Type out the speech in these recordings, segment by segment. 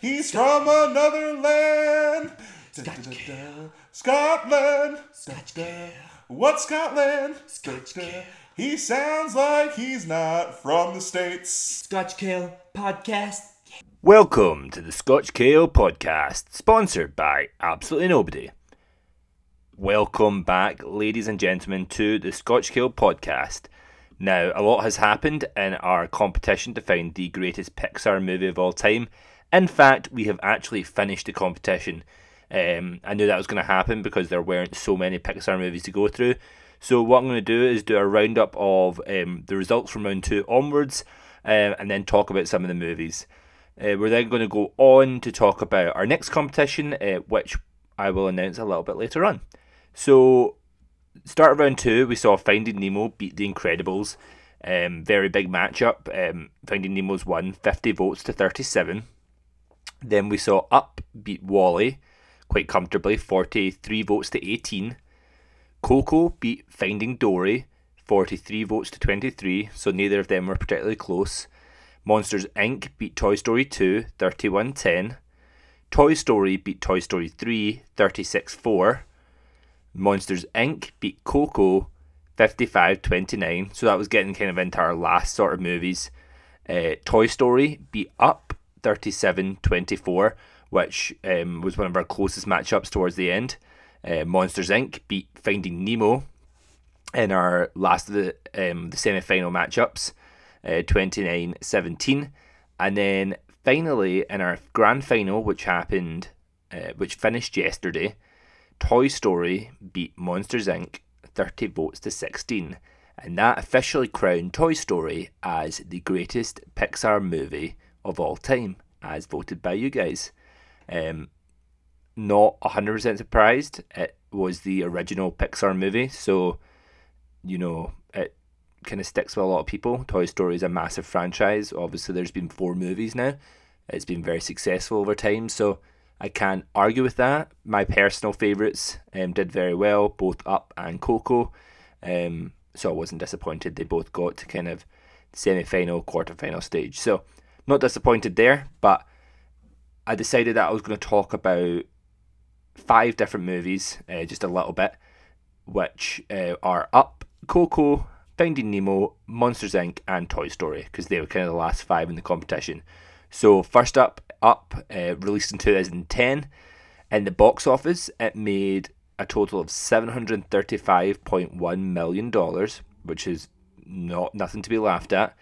He's from another land. Scotland. What Scotland? He sounds like he's not from the States. Scotch Kale Podcast. Welcome to the Scotch Kale Podcast, sponsored by absolutely nobody. Welcome back, ladies and gentlemen, to the Scotch Kale Podcast. Now, a lot has happened in our competition to find the greatest Pixar movie of all time. In fact, we have actually finished the competition. Um, I knew that was going to happen because there weren't so many Pixar movies to go through. So, what I'm going to do is do a roundup of um, the results from round two onwards um, and then talk about some of the movies. Uh, we're then going to go on to talk about our next competition, uh, which I will announce a little bit later on. So, start of round two, we saw Finding Nemo beat The Incredibles. Um, very big matchup. Um, Finding Nemo's won 50 votes to 37. Then we saw Up beat WALL-E quite comfortably, 43 votes to 18. Coco beat Finding Dory, 43 votes to 23, so neither of them were particularly close. Monsters Inc. beat Toy Story 2, 31 10. Toy Story beat Toy Story 3, 36 4. Monsters Inc. beat Coco 55 29. So that was getting kind of into our last sort of movies. Uh, Toy Story beat Up 37 24, which um, was one of our closest matchups towards the end. Uh, Monsters Inc. beat Finding Nemo in our last of the, um, the semi final matchups, uh, 29 17. And then finally, in our grand final, which happened, uh, which finished yesterday, Toy Story beat Monsters Inc. 30 votes to 16, and that officially crowned Toy Story as the greatest Pixar movie of all time, as voted by you guys. Um, not 100% surprised. It was the original Pixar movie, so, you know, it kind of sticks with a lot of people. Toy Story is a massive franchise. Obviously, there's been four movies now. It's been very successful over time, so I can't argue with that. My personal favourites um, did very well, both Up and Coco. Um, so I wasn't disappointed. They both got to kind of semi final, quarter final stage. So not disappointed there, but I decided that I was going to talk about five different movies, uh, just a little bit, which uh, are Up, Coco, Finding Nemo, Monsters Inc., and Toy Story, because they were kind of the last five in the competition. So first up, Up, uh, released in 2010, in the box office, it made a total of 735.1 million dollars, which is not nothing to be laughed at.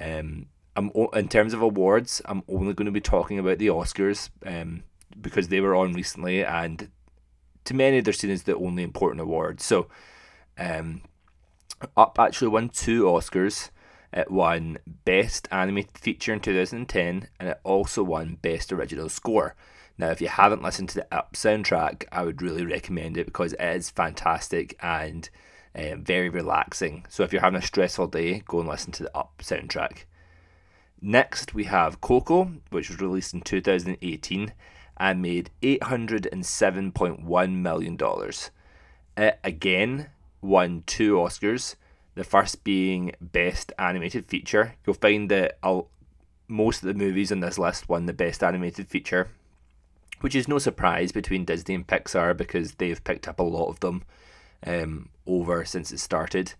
Um, I'm in terms of awards, I'm only going to be talking about the Oscars, um, because they were on recently, and to many they're seen as the only important award. So, um, Up actually won two Oscars. It won Best Animated Feature in 2010, and it also won Best Original Score. Now, if you haven't listened to the Up soundtrack, I would really recommend it because it is fantastic and uh, very relaxing. So, if you're having a stressful day, go and listen to the Up soundtrack. Next, we have Coco, which was released in 2018 and made $807.1 million. It again won two Oscars, the first being Best Animated Feature. You'll find that I'll, most of the movies on this list won the Best Animated Feature, which is no surprise between Disney and Pixar because they've picked up a lot of them um, over since it started.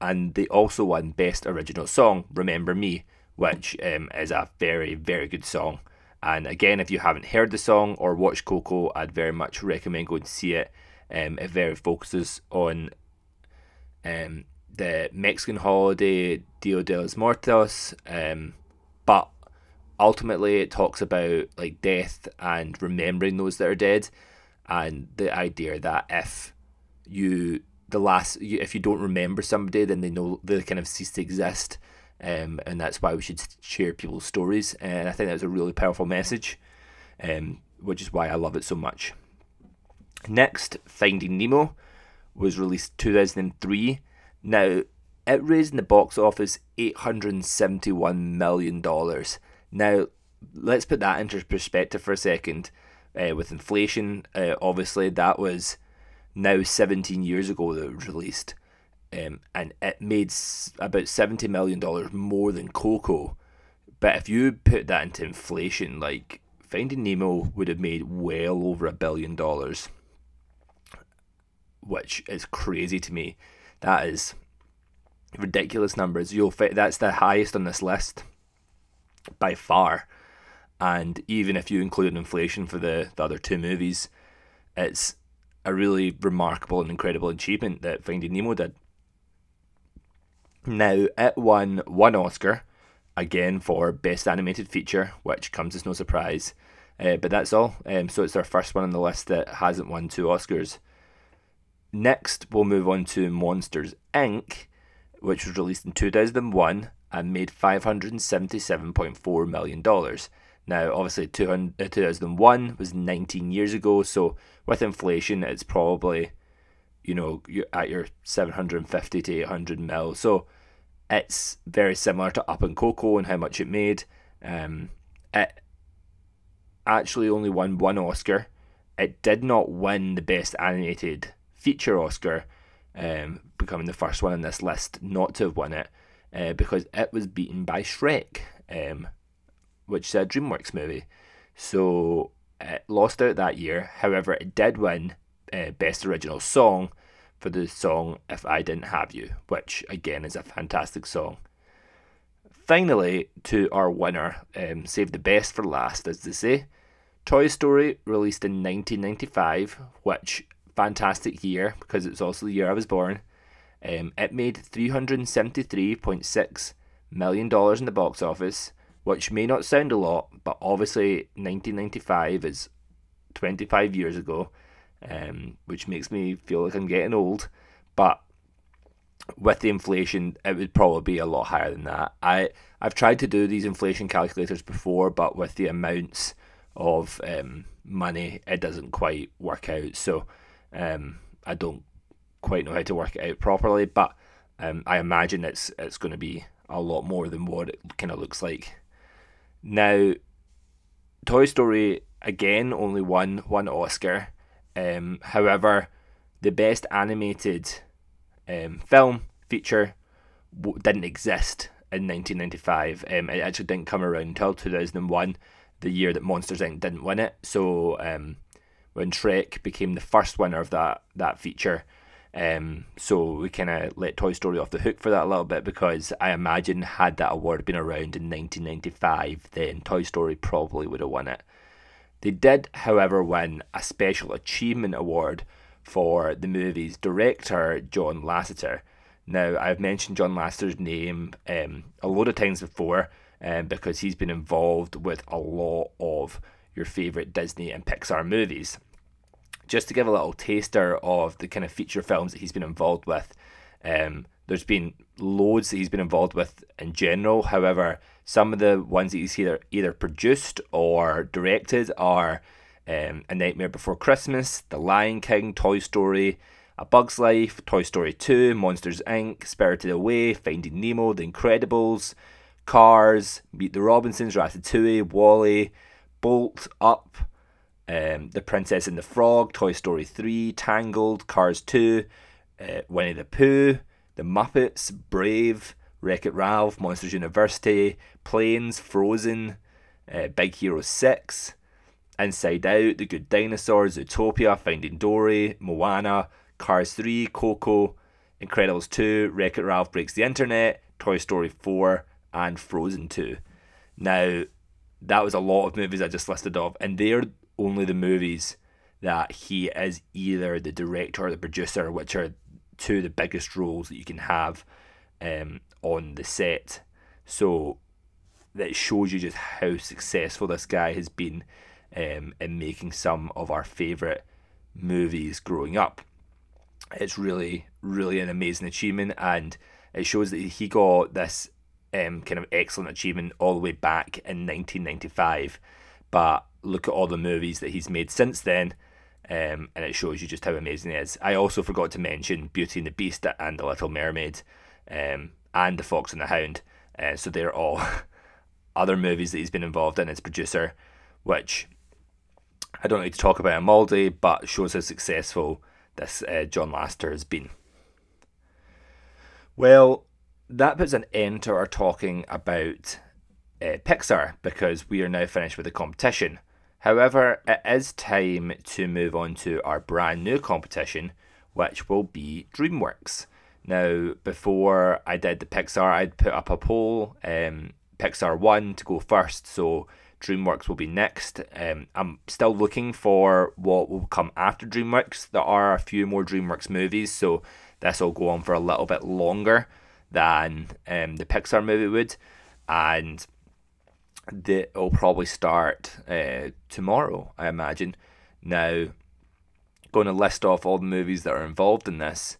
And they also won Best Original Song, Remember Me, which um, is a very, very good song. And again, if you haven't heard the song or watched Coco, I'd very much recommend going to see it. Um, it very focuses on um, the Mexican holiday Dia de los Muertos, um, but ultimately it talks about like death and remembering those that are dead, and the idea that if you the last if you don't remember somebody, then they know they kind of cease to exist um, and that's why we should share people's stories. And I think that's a really powerful message, um, which is why I love it so much. Next, Finding Nemo was released 2003. Now, it raised in the box office $871 million. Now, let's put that into perspective for a second. Uh, with inflation, uh, obviously, that was now 17 years ago that it was released um, and it made about seventy million dollars more than Coco. But if you put that into inflation, like Finding Nemo would have made well over a billion dollars, which is crazy to me. That is ridiculous numbers. You'll fit that's the highest on this list by far. And even if you include inflation for the, the other two movies, it's a really remarkable and incredible achievement that Finding Nemo did. Now, it won one Oscar, again for Best Animated Feature, which comes as no surprise. Uh, but that's all. Um, so it's our first one on the list that hasn't won two Oscars. Next, we'll move on to Monsters Inc., which was released in 2001 and made $577.4 million. Now, obviously, 2001 was 19 years ago, so with inflation, it's probably, you know, at your 750 to 800 mil. So it's very similar to Up and Coco and how much it made. Um, it actually only won one Oscar. It did not win the Best Animated Feature Oscar, um, becoming the first one on this list not to have won it, uh, because it was beaten by Shrek. Um, which is a DreamWorks movie. So it lost out that year. However, it did win uh, Best Original Song for the song If I Didn't Have You, which again is a fantastic song. Finally, to our winner, um, save the best for last, as they say. Toy Story, released in 1995, which fantastic year because it's also the year I was born. Um, it made $373.6 million in the box office which may not sound a lot, but obviously 1995 is 25 years ago, um, which makes me feel like I'm getting old. But with the inflation, it would probably be a lot higher than that. I I've tried to do these inflation calculators before, but with the amounts of um, money, it doesn't quite work out. So um, I don't quite know how to work it out properly, but um, I imagine it's it's going to be a lot more than what it kind of looks like now, Toy Story again only won one Oscar. Um, however, the best animated um, film feature w- didn't exist in 1995. Um, it actually didn't come around until 2001, the year that Monsters Inc. didn't win it. So um, when Shrek became the first winner of that that feature, um, so we kind of let Toy Story off the hook for that a little bit because I imagine had that award been around in 1995, then Toy Story probably would have won it. They did, however, win a Special Achievement Award for the movie's director, John Lasseter. Now, I've mentioned John Lasseter's name um, a lot of times before um, because he's been involved with a lot of your favourite Disney and Pixar movies just to give a little taster of the kind of feature films that he's been involved with, um, there's been loads that he's been involved with in general. However, some of the ones that he's either either produced or directed are um, A Nightmare Before Christmas, The Lion King, Toy Story, A Bug's Life, Toy Story 2, Monsters Inc., Spirited Away, Finding Nemo, The Incredibles, Cars, Meet the Robinsons, Ratatouille, WALL-E, Bolt, Up, um, The Princess and the Frog, Toy Story 3, Tangled, Cars 2, uh, Winnie the Pooh, The Muppets, Brave, Wreck It Ralph, Monsters University, Planes, Frozen, uh, Big Hero 6, Inside Out, The Good Dinosaur, Zootopia, Finding Dory, Moana, Cars 3, Coco, Incredibles 2, Wreck It Ralph Breaks the Internet, Toy Story 4, and Frozen 2. Now, that was a lot of movies I just listed off, and they're only the movies that he is either the director or the producer, which are two of the biggest roles that you can have um, on the set. So that shows you just how successful this guy has been um, in making some of our favourite movies growing up. It's really, really an amazing achievement, and it shows that he got this um, kind of excellent achievement all the way back in 1995. But look at all the movies that he's made since then, um, and it shows you just how amazing he is. I also forgot to mention Beauty and the Beast and The Little Mermaid, um, and The Fox and the Hound. Uh, so they're all other movies that he's been involved in as producer, which I don't need to talk about him all day, but shows how successful this uh, John Lasseter has been. Well, that puts an end to our talking about uh, Pixar because we are now finished with the competition. However, it is time to move on to our brand new competition, which will be DreamWorks. Now, before I did the Pixar, I'd put up a poll. Um, Pixar won to go first, so DreamWorks will be next. Um, I'm still looking for what will come after DreamWorks. There are a few more DreamWorks movies, so this will go on for a little bit longer than um, the Pixar movie would, and that will probably start uh, tomorrow, I imagine. Now, going to list off all the movies that are involved in this.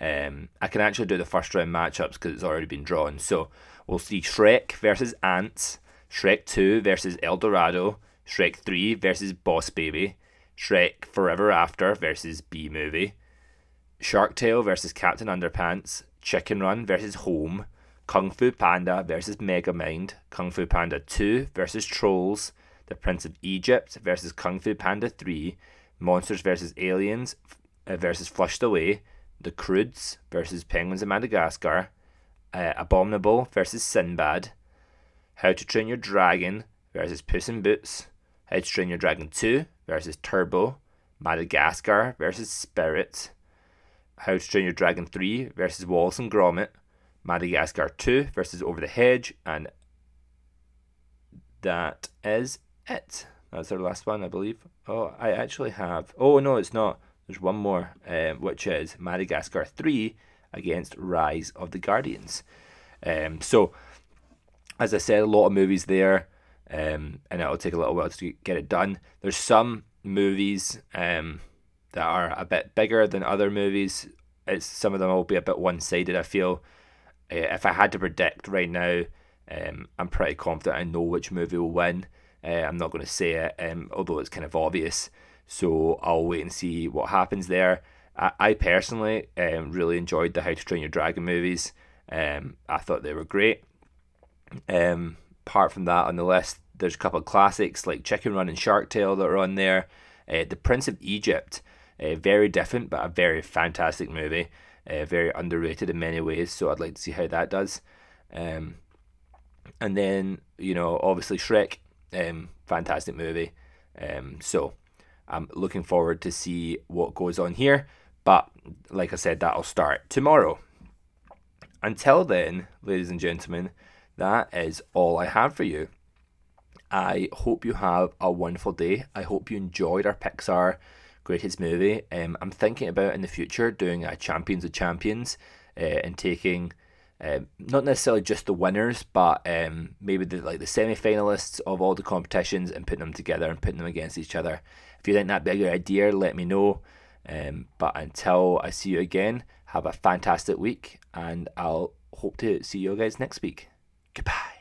Um, I can actually do the first round matchups because it's already been drawn. So we'll see Shrek versus Antz, Shrek 2 versus El Dorado, Shrek 3 versus Boss Baby, Shrek Forever After versus B Movie, Shark Tale versus Captain Underpants, Chicken Run versus Home, Kung Fu Panda versus Megamind, Kung Fu Panda 2 versus Trolls, The Prince of Egypt versus Kung Fu Panda 3, Monsters vs. Aliens uh, versus Flushed Away, The Croods versus Penguins of Madagascar, uh, Abominable versus Sinbad, How to Train Your Dragon versus Puss in Boots, How to Train Your Dragon 2 versus Turbo, Madagascar versus Spirit, How to Train Your Dragon 3 versus Wallace and Gromit, Madagascar 2 versus Over the Hedge, and that is it. That's our last one, I believe. Oh, I actually have. Oh, no, it's not. There's one more, um, which is Madagascar 3 against Rise of the Guardians. Um, so, as I said, a lot of movies there, um, and it'll take a little while to get it done. There's some movies um, that are a bit bigger than other movies. It's some of them will be a bit one-sided. I feel if I had to predict right now, um, I'm pretty confident I know which movie will win. Uh, I'm not going to say it, um, although it's kind of obvious. So I'll wait and see what happens there. I, I personally um, really enjoyed the How to Train Your Dragon movies. Um, I thought they were great. Um, apart from that, on the list, there's a couple of classics like Chicken Run and Shark Tale that are on there. Uh, the Prince of Egypt, uh, very different but a very fantastic movie. Uh, very underrated in many ways, so I'd like to see how that does. Um, and then you know, obviously Shrek, um, fantastic movie. Um, so I'm looking forward to see what goes on here. But like I said, that'll start tomorrow. Until then, ladies and gentlemen, that is all I have for you. I hope you have a wonderful day. I hope you enjoyed our Pixar greatest movie. Um, I'm thinking about in the future doing a Champions of Champions uh, and taking um, not necessarily just the winners, but um, maybe the like the semi-finalists of all the competitions and putting them together and putting them against each other. If you think that'd be a good idea, let me know. Um, but until I see you again, have a fantastic week, and I'll hope to see you guys next week. Goodbye.